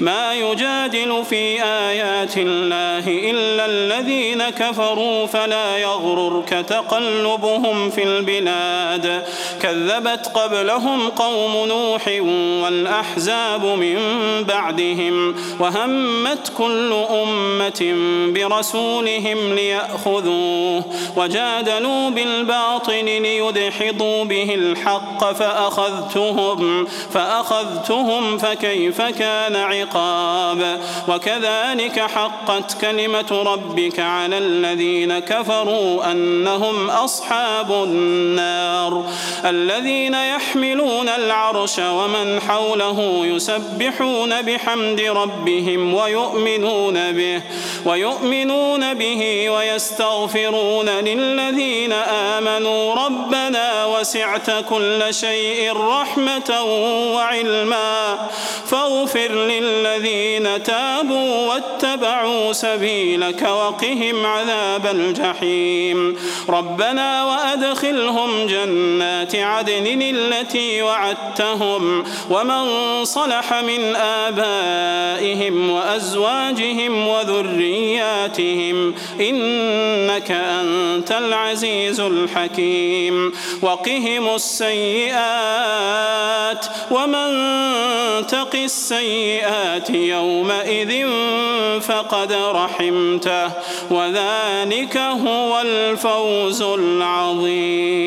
ما يجادل في آيات الله إلا الذين كفروا فلا يغررك تقلبهم في البلاد. كذبت قبلهم قوم نوح والأحزاب من بعدهم وهمت كل أمة برسولهم ليأخذوه وجادلوا بالباطل ليدحضوا به الحق فأخذتهم فأخذتهم فكيف كان عقاب وكذلك حقت كلمة ربك على الذين كفروا أنهم أصحاب النار. الذين يحملون العرش ومن حوله يسبحون بحمد ربهم ويؤمنون به ويؤمنون به ويستغفرون للذين آمنوا. ربنا وسعت كل شيء رحمة وعلما. فاغفر للذين تابوا واتبعوا سبيلك وقهم عذاب الجحيم. ربنا وأدخلهم جنات عدن التي وعدتهم ومن صلح من آبائهم وأزواجهم وذرياتهم إنك أنت العزيز الحكيم. وقهم السيئات ومن تق السيئات يومئذ فقد رحمته وذلك هو الفوز العظيم.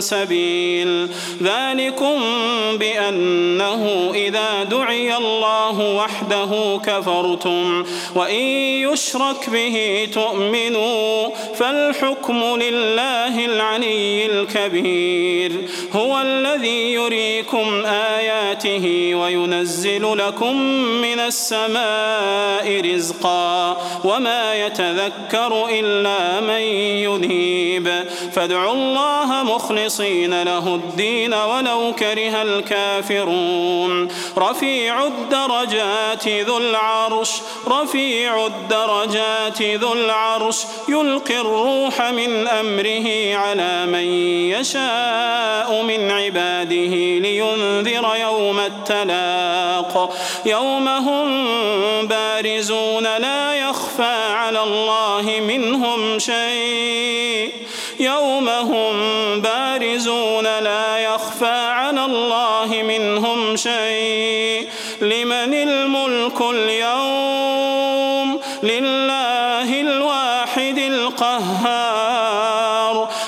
سبيل. ذلكم بأن أنه إذا دعي الله وحده كفرتم وإن يشرك به تؤمنوا فالحكم لله العلي الكبير. هو الذي يريكم آياته وينزل لكم من السماء رزقا وما يتذكر إلا من ينيب. فادعوا الله مخلصين له الدين ولو كره الكافرون. رفيع الدرجات ذو العرش رفيع الدرجات ذو العرش يلقي الروح من أمره على من يشاء من عباده لينذر يوم التلاق. يوم هم بارزون لا يخفى على الله منهم شيء. يوم هم بارزون لا يخفى على الله منهم شيء. لمن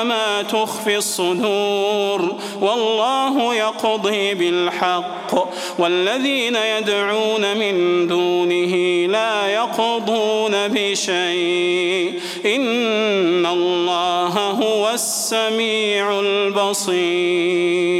وما تخفي الصدور والله يقضي بالحق والذين يدعون من دونه لا يقضون بشيء إن الله هو السميع البصير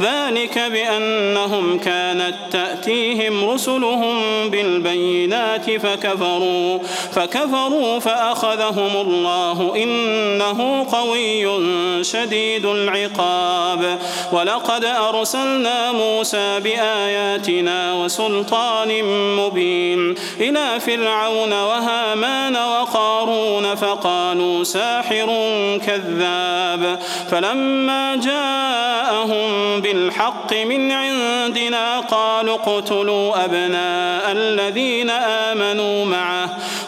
ذلك بأنهم كانت تأتي تأتيهم رسلهم بالبينات فكفروا فكفروا فأخذهم الله إنه قوي شديد العقاب. ولقد أرسلنا موسى بآياتنا وسلطان مبين إلى فرعون وهامان وقارون فقالوا ساحر كذاب. فلما جاءهم بالحق من عندنا قالوا اقتلوا أبناء الذين آمنوا معه.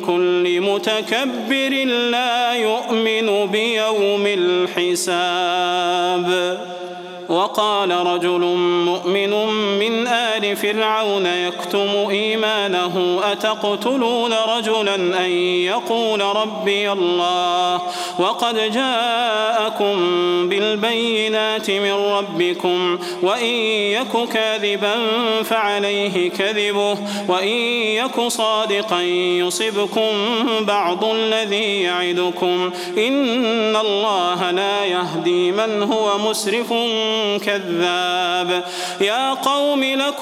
كل متكبر لا يؤمن بيوم الحساب. وقال رجل مؤمن من آل فرعون يكتم إيمانه أتقتلون رجلا أن يقول ربي الله وقد جاءكم بالبينات من ربكم وإن يك كاذبا فعليه كذبه وإن يك صادقا يصبكم بعض الذي يعدكم إن الله لا يهدي من هو مسرف كذاب يا قوم لكم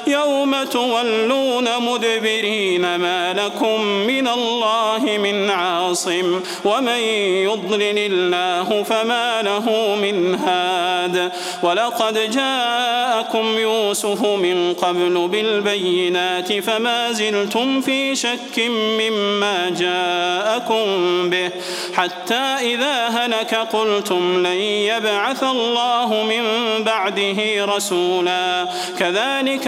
يوم تولون مدبرين ما لكم من الله من عاصم ومن يضلل الله فما له من هاد ولقد جاءكم يوسف من قبل بالبينات فما زلتم في شك مما جاءكم به حتى إذا هلك قلتم لن يبعث الله من بعده رسولا كذلك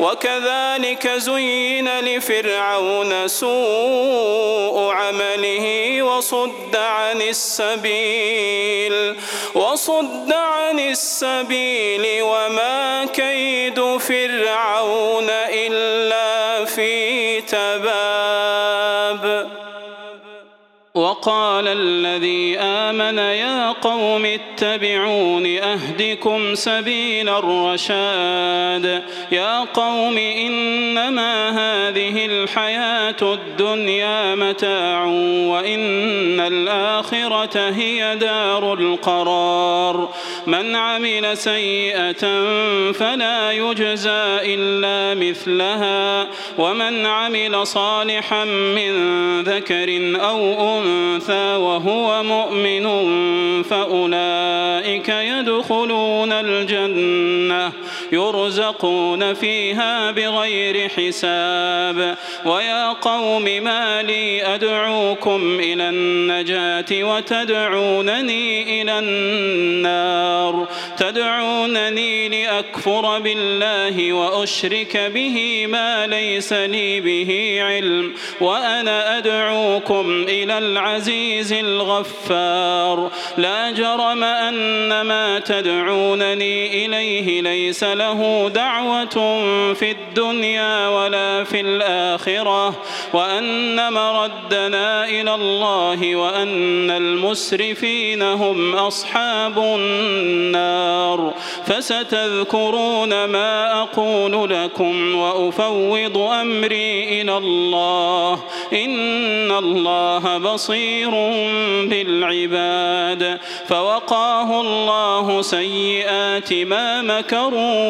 وكذلك زين لفرعون سوء عمله وصد عن السبيل وصد عن السبيل وما كيد فرعون إلا في تباب وقال الذي آمن يا قوم اتبعون أهدكم سبيل الرشاد. يا قوم إنما هذه الحياة الدنيا متاع وإن الآخرة هي دار القرار. من عمل سيئة فلا يجزى إلا مثلها. ومن عمل صالحا من ذكر أو أنثى وهو مؤمن فأولئك يدخلون الجنة. يرزقون فيها بغير حساب ويا قوم ما لي أدعوكم إلى النجاة وتدعونني إلى النار تدعونني لأكفر بالله وأشرك به ما ليس لي به علم وأنا أدعوكم إلى العزيز الغفار لا جرم أن ما تدعونني إليه ليس له دعوة في الدنيا ولا في الآخرة وأن مردنا إلى الله وأن المسرفين هم أصحاب النار. فستذكرون ما أقول لكم وأفوض أمري إلى الله. إن الله بصير بالعباد. فوقاه الله سيئات ما مكروا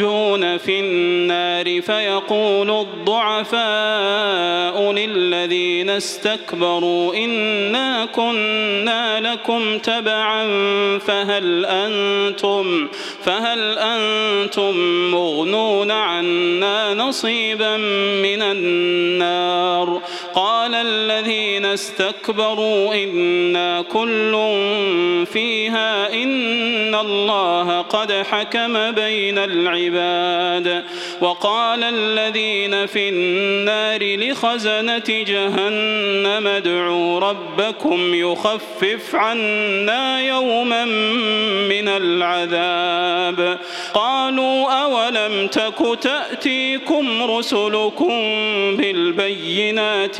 يتحاجون في النار فيقول الضعفاء للذين استكبروا إنا كنا لكم تبعا فهل أنتم فهل أنتم مغنون عنا نصيبا من النار قال الذين استكبروا إنا كل فيها إن الله قد حكم بين العباد. وقال الذين في النار لخزنة جهنم ادعوا ربكم يخفف عنا يوما من العذاب. قالوا أولم تك تأتيكم رسلكم بالبينات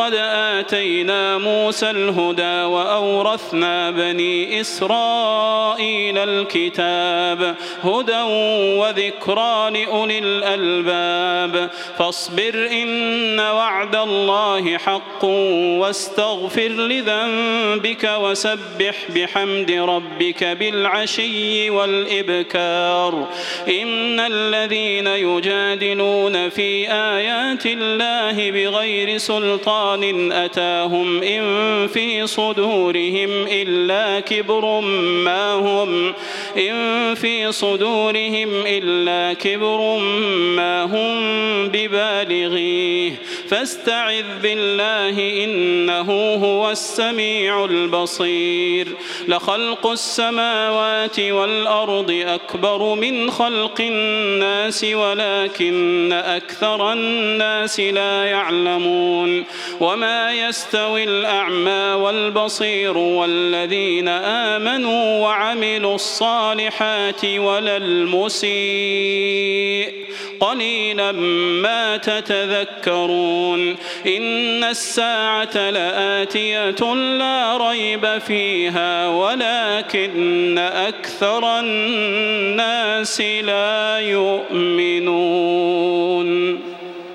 آتينا موسى الهدى وأورثنا بني إسرائيل الكتاب هدى وذكرى لأولي الألباب فاصبر إن وعد الله حق واستغفر لذنبك وسبح بحمد ربك بالعشي والإبكار إن الذين يجادلون في آيات الله بغير سلطان أتاهم إن في صدورهم إلا كبر ما هم إن في صدورهم إلا كبر ما هم ببالغيه فاستعذ بالله إنه هو السميع البصير. لخلق السماوات والأرض أكبر من خلق الناس ولكن أكثر الناس لا يعلمون. وما يستوي الأعمى والبصير والذين آمنوا وعملوا الصالحات ولا المسيء. قليلا ما تتذكرون. إن الساعة لآتية لا ريب فيها ولكن أكثر الناس لا يؤمنون.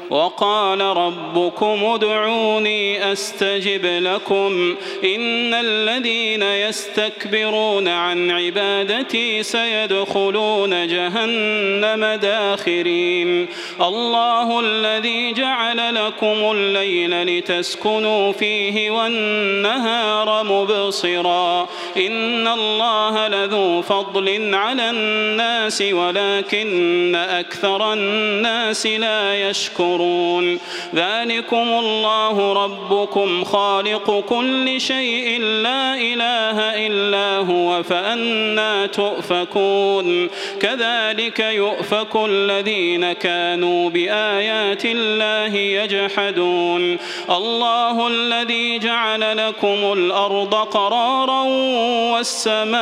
وقال ربكم ادعوني أستجب لكم إن الذين يستكبرون عن عبادتي سيدخلون جهنم داخرين. الله الذي جعل لكم الليل لتسكنوا فيه والنهار مبصرا. إن الله لذو فضل على الناس ولكن أكثر الناس لا يشكرون. تشكرون ذلكم الله ربكم خالق كل شيء لا إله إلا هو فأنا تؤفكون. كذلك يؤفك الذين كانوا بآيات الله يجحدون. الله الذي جعل لكم الأرض قرارا والسماء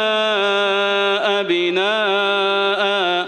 بناء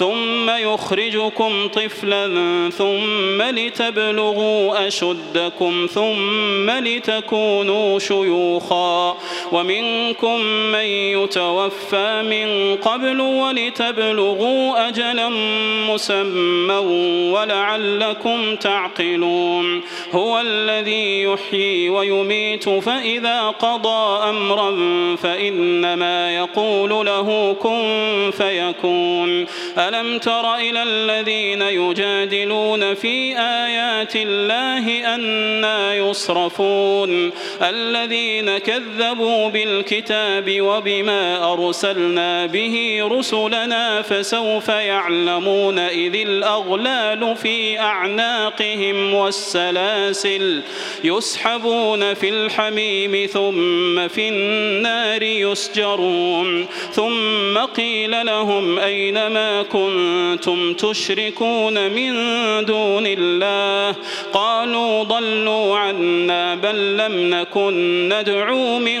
ثم يخرجكم طفلا ثم لتبلغوا أشدكم ثم لتكونوا شيوخا. ومنكم من يتوفى من قبل ولتبلغوا أجلا مسمى ولعلكم تعقلون. هو الذي يحيي ويميت فإذا قضى أمرا فإنما يقول له كن فيكون. ألم تر إلى الذين يجادلون في آيات الله أنا يصرفون؟ الذين كذبوا بالكتاب وبما أرسلنا به رسلنا فسوف يعلمون إذ الأغلال في أعناقهم والسلاسل يسحبون في الحميم ثم في النار يسجرون ثم قيل لهم أين ما كنتم تشركون من دون الله قالوا ضلوا عنا بل لم نكن ندعو من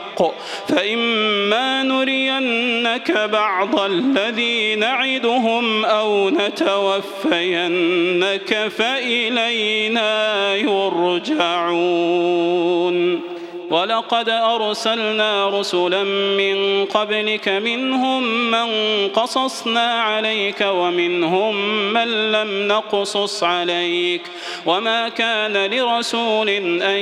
فإما نرينك بعض الذي نعدهم أو نتوفينك فإلينا يرجعون. ولقد أرسلنا رسلا من قبلك منهم من قصصنا عليك ومنهم من لم نقصص عليك وما كان لرسول أن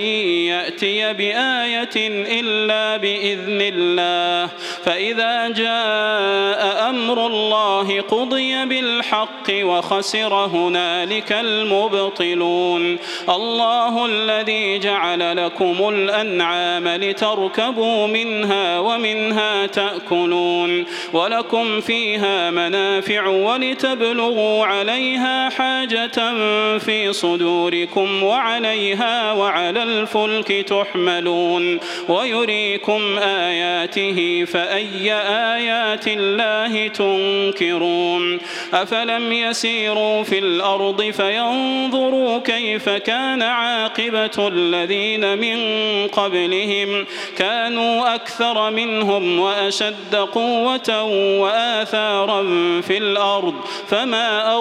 يأتي بآية إلا بإذن الله فإذا جاء أمر الله قضي بالحق وخسر هنالك المبطلون الله الذي جعل لكم الأنعام لتركبوا منها ومنها تأكلون ولكم فيها منافع ولتبلغوا عليها حاجة في صدوركم وعليها وعلى الفلك تحملون ويريكم آياته فأي آيات الله تنكرون أفلم يسيروا في الأرض فينظروا كيف كان عاقبة الذين من قبل قبلهم كانوا أكثر منهم وأشد قوة وآثارا في الأرض فما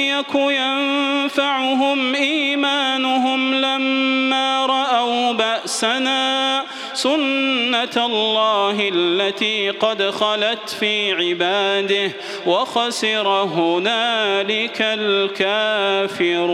يك ينفعهم إيمانهم لما رأوا بأسنا سنة الله التي قد خلت في عباده وخسر هنالك الكافرون.